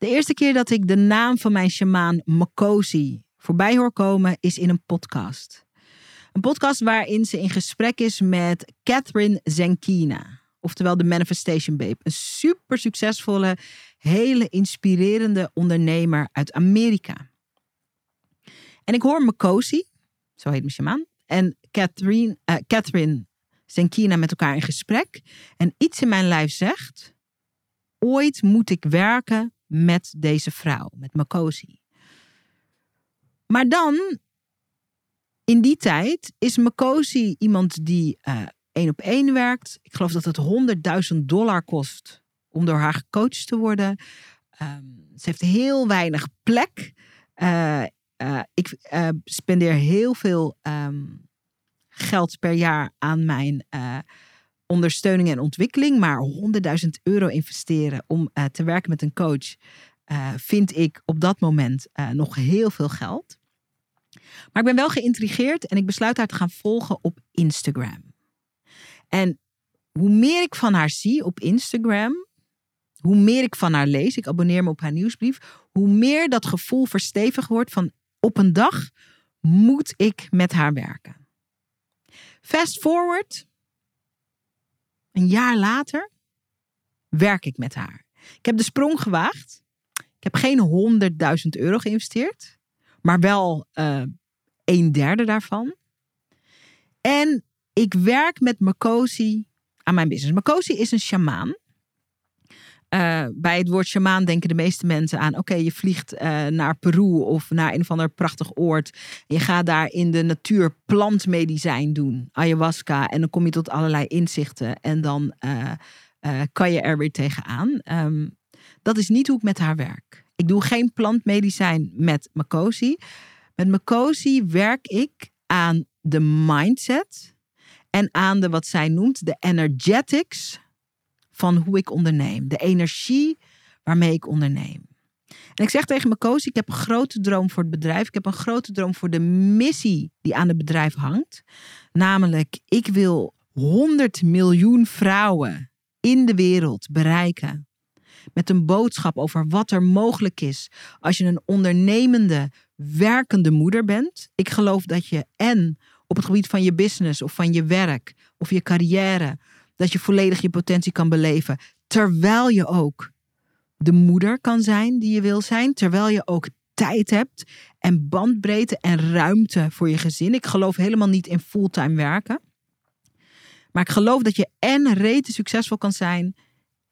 De eerste keer dat ik de naam van mijn shamaan Makosi voorbij hoor komen is in een podcast. Een podcast waarin ze in gesprek is met Catherine Zenkina, oftewel de Manifestation Babe. Een super succesvolle, hele inspirerende ondernemer uit Amerika. En ik hoor Makosi, zo heet mijn shamaan, en Catherine, uh, Catherine Zenkina met elkaar in gesprek. En iets in mijn lijf zegt, ooit moet ik werken met deze vrouw, met Makosi. Maar dan, in die tijd, is Makosi iemand die uh, één op één werkt. Ik geloof dat het 100.000 dollar kost om door haar gecoacht te worden. Um, ze heeft heel weinig plek. Uh, uh, ik spendeer heel veel um, geld per jaar aan mijn ondersteuning en ontwikkeling. Maar 100.000 euro investeren om te werken met een coach uh, vind ik op dat moment uh, nog heel veel geld. Maar ik ben wel geïntrigeerd en ik besluit haar te gaan volgen op Instagram. En hoe meer ik van haar zie op Instagram, hoe meer ik van haar lees, ik abonneer me op haar nieuwsbrief, hoe meer dat gevoel verstevigd wordt van op een dag moet ik met haar werken. Fast forward, een jaar later, werk ik met haar. Ik heb de sprong gewaagd. Ik heb geen 100.000 euro geïnvesteerd, maar wel uh, een derde daarvan. En ik werk met Makosi aan mijn business. Makosi is een shamaan. Uh, bij het woord shamaan denken de meeste mensen aan: oké, je vliegt uh, naar Peru of naar een of ander prachtig oord. Je gaat daar in de natuur plantmedicijn doen, ayahuasca. En dan kom je tot allerlei inzichten. En dan uh, kan je er weer tegenaan. Um, dat is niet hoe ik met haar werk. Ik doe geen plantmedicijn met Makosi. Met Makosi werk ik aan de mindset en aan de wat zij noemt de energetics van hoe ik onderneem. De energie waarmee ik onderneem. En ik zeg tegen Makosi, ik heb een grote droom voor het bedrijf. Ik heb een grote droom voor de missie die aan het bedrijf hangt. Namelijk, ik wil 100 miljoen vrouwen in de wereld bereiken met een boodschap over wat er mogelijk is als je een ondernemende, werkende moeder bent. Ik geloof dat je en op het gebied van je business of van je werk of je carrière, dat je volledig je potentie kan beleven, terwijl je ook de moeder kan zijn die je wil zijn, terwijl je ook tijd hebt en bandbreedte en ruimte voor je gezin. Ik geloof helemaal niet in fulltime werken. Maar ik geloof dat je en rete succesvol kan zijn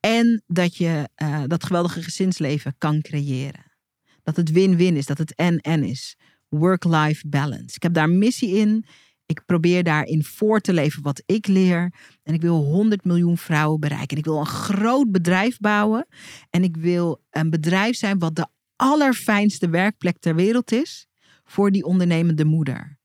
en dat je uh, dat geweldige gezinsleven kan creëren. Dat het win-win is, dat het en-en is. Work-life balance. Ik heb daar missie in. Ik probeer daarin voor te leven wat ik leer. En ik wil 100 miljoen vrouwen bereiken. En ik wil een groot bedrijf bouwen. En ik wil een bedrijf zijn wat de allerfijnste werkplek ter wereld is voor die ondernemende moeder.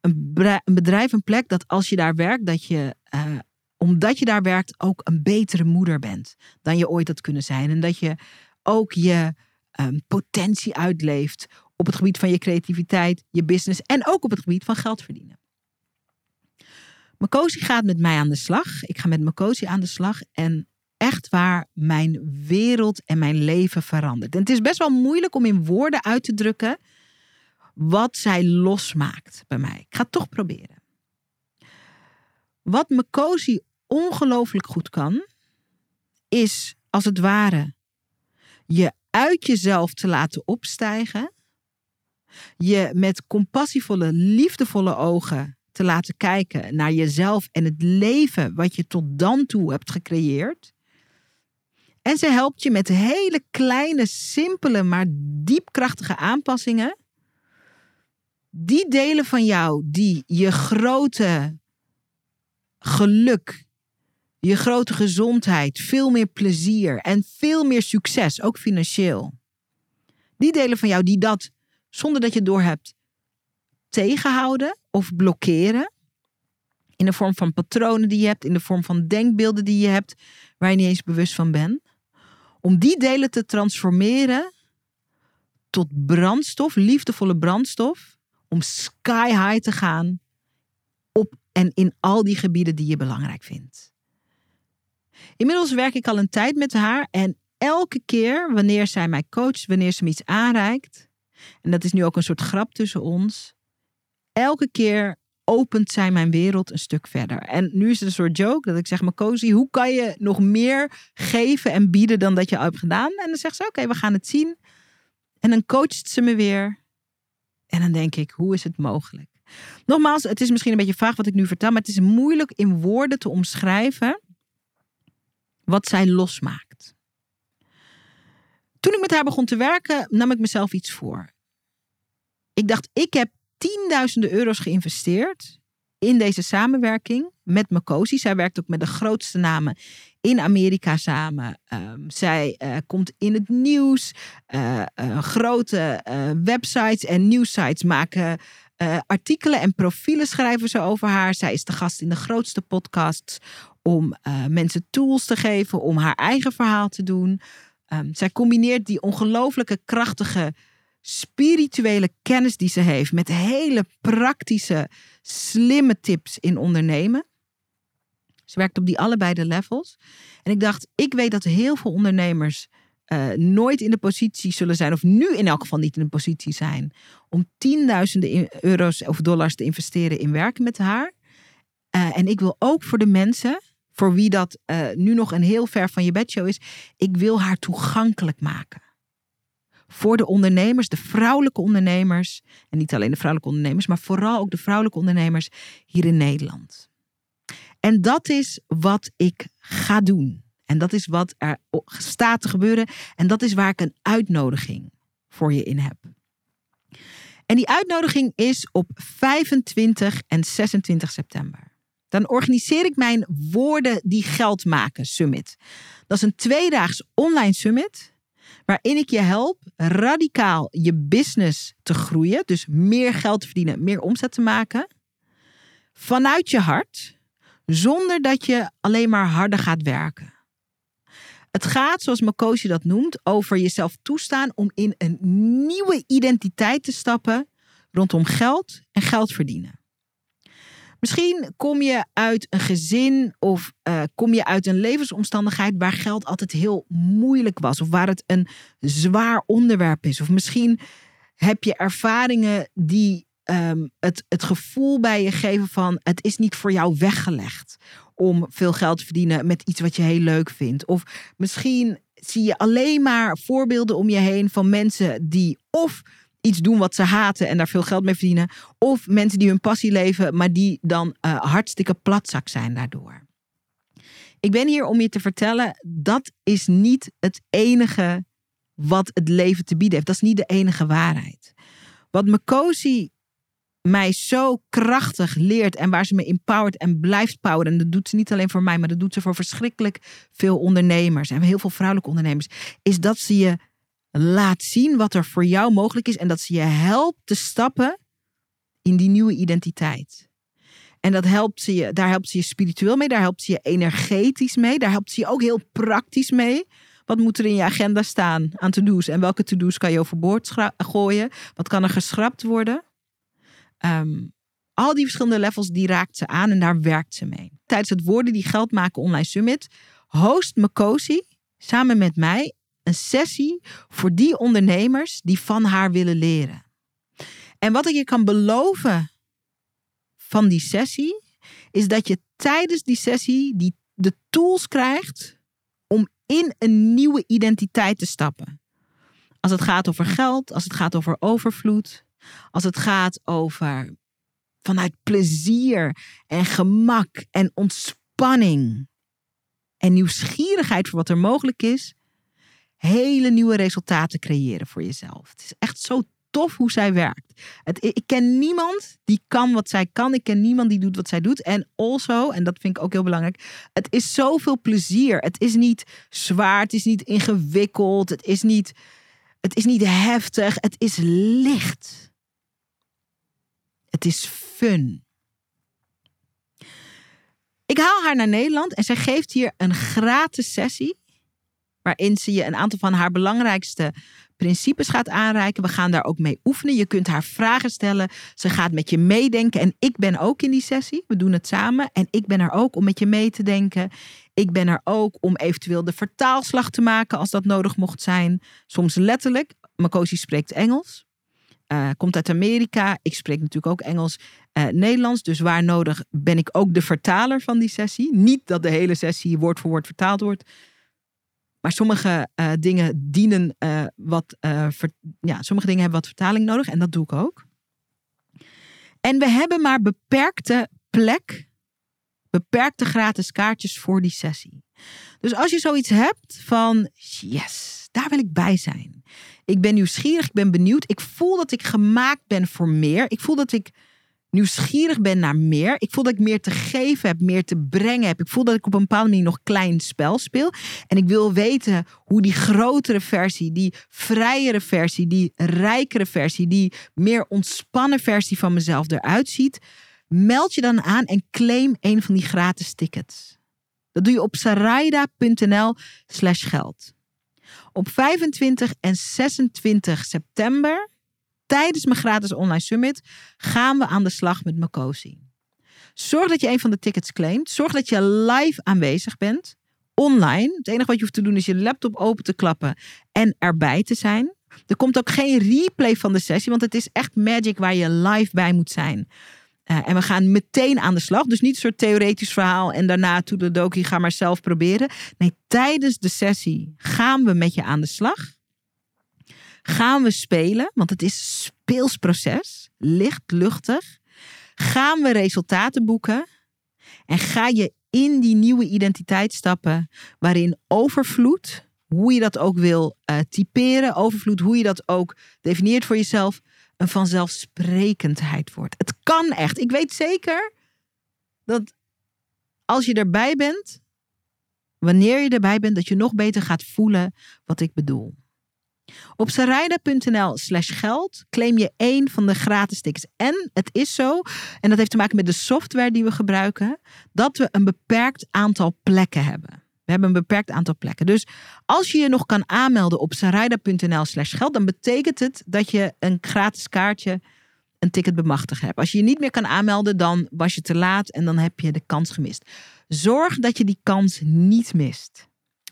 Een, bedrijf, een plek dat als je daar werkt, dat je uh, omdat je daar werkt ook een betere moeder bent dan je ooit had kunnen zijn. En dat je ook je um, potentie uitleeft op het gebied van je creativiteit, je business en ook op het gebied van geld verdienen. Makosi gaat met mij aan de slag. Ik ga met Makosi aan de slag en echt waar mijn wereld en mijn leven verandert. En het is best wel moeilijk om in woorden uit te drukken wat zij losmaakt bij mij. Ik ga het toch proberen. Wat Makosi ongelooflijk goed kan, is als het ware je uit jezelf te laten opstijgen, je met compassievolle, liefdevolle ogen te laten kijken naar jezelf en het leven wat je tot dan toe hebt gecreëerd. En ze helpt je met hele kleine, simpele, maar diepkrachtige aanpassingen. Die delen van jou die je grote geluk je grote gezondheid, veel meer plezier en veel meer succes, ook financieel. Die delen van jou die dat, zonder dat je door hebt, tegenhouden of blokkeren. In de vorm van patronen die je hebt, in de vorm van denkbeelden die je hebt, waar je niet eens bewust van bent. Om die delen te transformeren tot brandstof, liefdevolle brandstof, om sky high te gaan op en in al die gebieden die je belangrijk vindt. Inmiddels werk ik al een tijd met haar en elke keer wanneer zij mij coacht, wanneer ze me iets aanreikt, en dat is nu ook een soort grap tussen ons, elke keer opent zij mijn wereld een stuk verder. En nu is het een soort joke dat ik zeg, Makosi, hoe kan je nog meer geven en bieden dan dat je al hebt gedaan? En dan zegt ze, oké, we gaan het zien. En dan coacht ze me weer. En dan denk ik, hoe is het mogelijk? Nogmaals, het is misschien een beetje vaag wat ik nu vertel, maar het is moeilijk in woorden te omschrijven wat zij losmaakt. Toen ik met haar begon te werken, nam ik mezelf iets voor. Ik dacht, ik heb tienduizenden euro's geïnvesteerd in deze samenwerking met Makosi. Zij werkt ook met de grootste namen in Amerika samen. Ehm, zij uh, komt in het nieuws. Uh, uh, grote websites en nieuwsites maken artikelen en profielen schrijven ze over haar. Zij is de gast in de grootste podcasts om mensen tools te geven om haar eigen verhaal te doen. Um, zij combineert die ongelooflijke krachtige spirituele kennis die ze heeft met hele praktische, slimme tips in ondernemen. Ze werkt op die allebei de levels. En ik dacht, ik weet dat heel veel ondernemers uh, nooit in de positie zullen zijn, of nu in elk geval niet in de positie zijn, om tienduizenden euro's of dollars te investeren in werken met haar. Uh, en ik wil ook voor de mensen, voor wie dat uh, nu nog een heel ver van je bedshow is, ik wil haar toegankelijk maken voor de ondernemers, de vrouwelijke ondernemers. En niet alleen de vrouwelijke ondernemers, maar vooral ook de vrouwelijke ondernemers hier in Nederland. En dat is wat ik ga doen. En dat is wat er staat te gebeuren. En dat is waar ik een uitnodiging voor je in heb. En die uitnodiging is op 25 en 26 september. Dan organiseer ik mijn Woorden die Geld maken Summit. Dat is een tweedaags online summit waarin ik je help radicaal je business te groeien. Dus meer geld te verdienen, meer omzet te maken. Vanuit je hart, zonder dat je alleen maar harder gaat werken. Het gaat, zoals Makoshi dat noemt, over jezelf toestaan om in een nieuwe identiteit te stappen rondom geld en geld verdienen. Misschien kom je uit een gezin of uh, kom je uit een levensomstandigheid waar geld altijd heel moeilijk was. Of waar het een zwaar onderwerp is. Of misschien heb je ervaringen die um, het, het gevoel bij je geven van het is niet voor jou weggelegd om veel geld te verdienen met iets wat je heel leuk vindt. Of misschien zie je alleen maar voorbeelden om je heen van mensen die of iets doen wat ze haten en daar veel geld mee verdienen. Of mensen die hun passie leven, maar die dan uh, hartstikke platzak zijn daardoor. Ik ben hier om je te vertellen, dat is niet het enige wat het leven te bieden heeft. Dat is niet de enige waarheid. Wat Makosi mij zo krachtig leert en waar ze me empowert en blijft poweren. En dat doet ze niet alleen voor mij, maar dat doet ze voor verschrikkelijk veel ondernemers en heel veel vrouwelijke ondernemers. Is dat ze je laat zien wat er voor jou mogelijk is en dat ze je helpt te stappen in die nieuwe identiteit. En dat helpt ze je, daar helpt ze je spiritueel mee, daar helpt ze je energetisch mee, daar helpt ze je ook heel praktisch mee. Wat moet er in je agenda staan aan to-do's en welke to-do's kan je overboord gooien? Wat kan er geschrapt worden? Ehm, al die verschillende levels, die raakt ze aan en daar werkt ze mee. Tijdens het Woorden die Geld maken online summit host Makosi samen met mij een sessie voor die ondernemers die van haar willen leren. En wat ik je kan beloven van die sessie, is dat je tijdens die sessie die, de tools krijgt om in een nieuwe identiteit te stappen. Als het gaat over geld, als het gaat over overvloed, als het gaat over vanuit plezier en gemak en ontspanning en nieuwsgierigheid voor wat er mogelijk is, hele nieuwe resultaten creëren voor jezelf. Het is echt zo tof hoe zij werkt. Het, ik ken niemand die kan wat zij kan. Ik ken niemand die doet wat zij doet. En also, en dat vind ik ook heel belangrijk, het is zoveel plezier. Het is niet zwaar, het is niet ingewikkeld, het is niet, het is niet heftig, het is licht. Het is fun. Ik haal haar naar Nederland en zij geeft hier een gratis sessie waarin ze je een aantal van haar belangrijkste principes gaat aanreiken. We gaan daar ook mee oefenen. Je kunt haar vragen stellen. Ze gaat met je meedenken. En ik ben ook in die sessie. We doen het samen. En ik ben er ook om met je mee te denken. Ik ben er ook om eventueel de vertaalslag te maken als dat nodig mocht zijn. Soms letterlijk. Makosi spreekt Engels. Uh, komt uit Amerika. Ik spreek natuurlijk ook Engels, uh, Nederlands. Dus waar nodig ben ik ook de vertaler van die sessie. Niet dat de hele sessie woord voor woord vertaald wordt. Maar sommige uh, dingen dienen wat. Ver, ja, sommige dingen hebben wat vertaling nodig. En dat doe ik ook. En we hebben maar beperkte plek. Beperkte gratis kaartjes voor die sessie. Dus als je zoiets hebt van yes, daar wil ik bij zijn. Ik ben nieuwsgierig, ik ben benieuwd. Ik voel dat ik gemaakt ben voor meer. Ik voel dat ik nieuwsgierig ben naar meer. Ik voel dat ik meer te geven heb, meer te brengen heb. Ik voel dat ik op een bepaalde manier nog klein spel speel. En ik wil weten hoe die grotere versie, die vrijere versie, die rijkere versie, die meer ontspannen versie van mezelf eruit ziet. Meld je dan aan en claim een van die gratis tickets. Dat doe je op saraida.nl slash geld. Op 25 en 26 september, tijdens mijn gratis online summit, gaan we aan de slag met Makosi. Zorg dat je een van de tickets claimt. Zorg dat je live aanwezig bent, online. Het enige wat je hoeft te doen is je laptop open te klappen en erbij te zijn. Er komt ook geen replay van de sessie, want het is echt magic waar je live bij moet zijn. Uh, en we gaan meteen aan de slag. Dus niet een soort theoretisch verhaal en daarna to de doki, ga maar zelf proberen. Nee, tijdens de sessie gaan we met je aan de slag. Gaan we spelen, want het is een speelsproces. Licht, luchtig. Gaan we resultaten boeken. En ga je in die nieuwe identiteit stappen waarin overvloed, hoe je dat ook wil uh, typeren, overvloed, hoe je dat ook definieert voor jezelf, een vanzelfsprekendheid wordt. Het kan echt. Ik weet zeker dat als je erbij bent, wanneer je erbij bent, dat je nog beter gaat voelen wat ik bedoel. Op sarayda.nl slash geld claim je één van de gratis tickets. En het is zo, en dat heeft te maken met de software die we gebruiken, dat we een beperkt aantal plekken hebben. We hebben een beperkt aantal plekken. Dus als je je nog kan aanmelden op sarayda.nl slash geld, dan betekent het dat je een gratis kaartje, een ticket bemachtigd hebt. Als je je niet meer kan aanmelden, dan was je te laat en dan heb je de kans gemist. Zorg dat je die kans niet mist.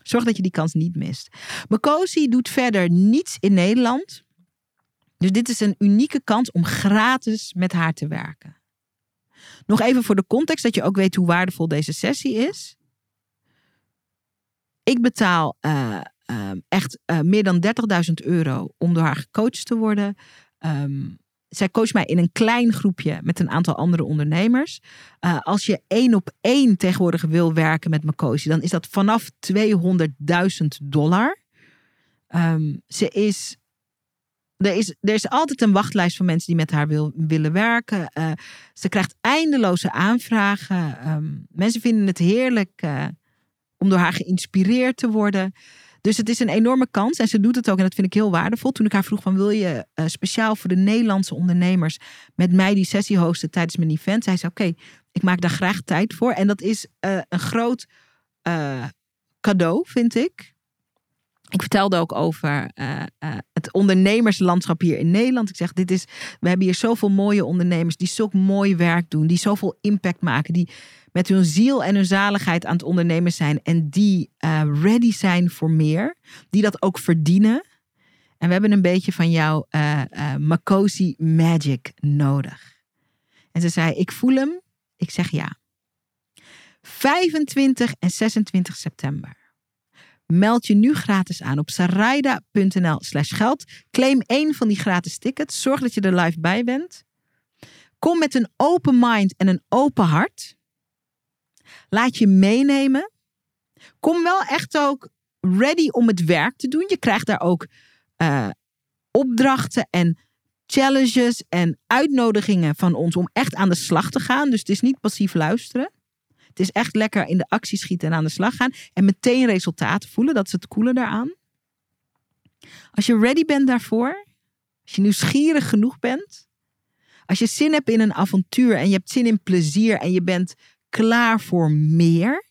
Zorg dat je die kans niet mist. Makosi doet verder niets in Nederland. Dus dit is een unieke kans om gratis met haar te werken. Nog even voor de context, dat je ook weet hoe waardevol deze sessie is. Ik betaal uh, echt uh, meer dan 30.000 euro om door haar gecoacht te worden. Um, zij coacht mij in een klein groepje met een aantal andere ondernemers. Uh, als je één op één tegenwoordig wil werken met Makosi, dan is dat vanaf 200.000 dollar. Um, ze is er is, er is altijd een wachtlijst van mensen die met haar wil, willen werken. Uh, ze krijgt eindeloze aanvragen. Um, mensen vinden het heerlijk uh, om door haar geïnspireerd te worden. Dus het is een enorme kans en ze doet het ook en dat vind ik heel waardevol. Toen ik haar vroeg van wil je uh, speciaal voor de Nederlandse ondernemers met mij die sessie hosten tijdens mijn event. Zei oké, okay, ik maak daar graag tijd voor. En dat is uh, een groot uh, cadeau vind ik. Ik vertelde ook over het ondernemerslandschap hier in Nederland. Ik zeg, dit is, we hebben hier zoveel mooie ondernemers die zulk mooi werk doen, die zoveel impact maken, die met hun ziel en hun zaligheid aan het ondernemen zijn en die uh, ready zijn voor meer, die dat ook verdienen. En we hebben een beetje van jouw Makosi Magic nodig. En ze zei, ik voel hem. Ik zeg ja. 25 en 26 september. Meld je nu gratis aan op saraida.nl slash geld. Claim één van die gratis tickets. Zorg dat je er live bij bent. Kom met een open mind en een open hart. Laat je meenemen. Kom wel echt ook ready om het werk te doen. Je krijgt daar ook uh, opdrachten en challenges en uitnodigingen van ons om echt aan de slag te gaan. Dus het is niet passief luisteren. Het is echt lekker in de actie schieten en aan de slag gaan. En meteen resultaten voelen. Dat is het coole daaraan. Als je ready bent daarvoor. Als je nieuwsgierig genoeg bent. Als je zin hebt in een avontuur en je hebt zin in plezier en je bent klaar voor meer.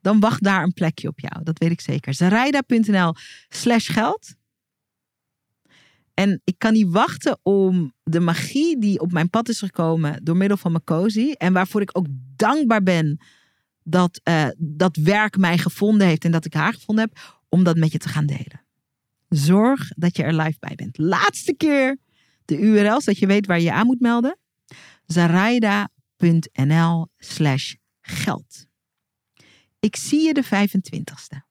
dan wacht daar een plekje op jou. Dat weet ik zeker. Zaraida.nl slash geld. En ik kan niet wachten om de magie die op mijn pad is gekomen door middel van Makosi. En waarvoor ik ook dankbaar ben dat uh, dat werk mij gevonden heeft en dat ik haar gevonden heb, om dat met je te gaan delen. Zorg dat je er live bij bent. Laatste keer de URL, zodat je weet waar je aan moet melden. zaraida.nl slash geld. Ik zie je de 25ste.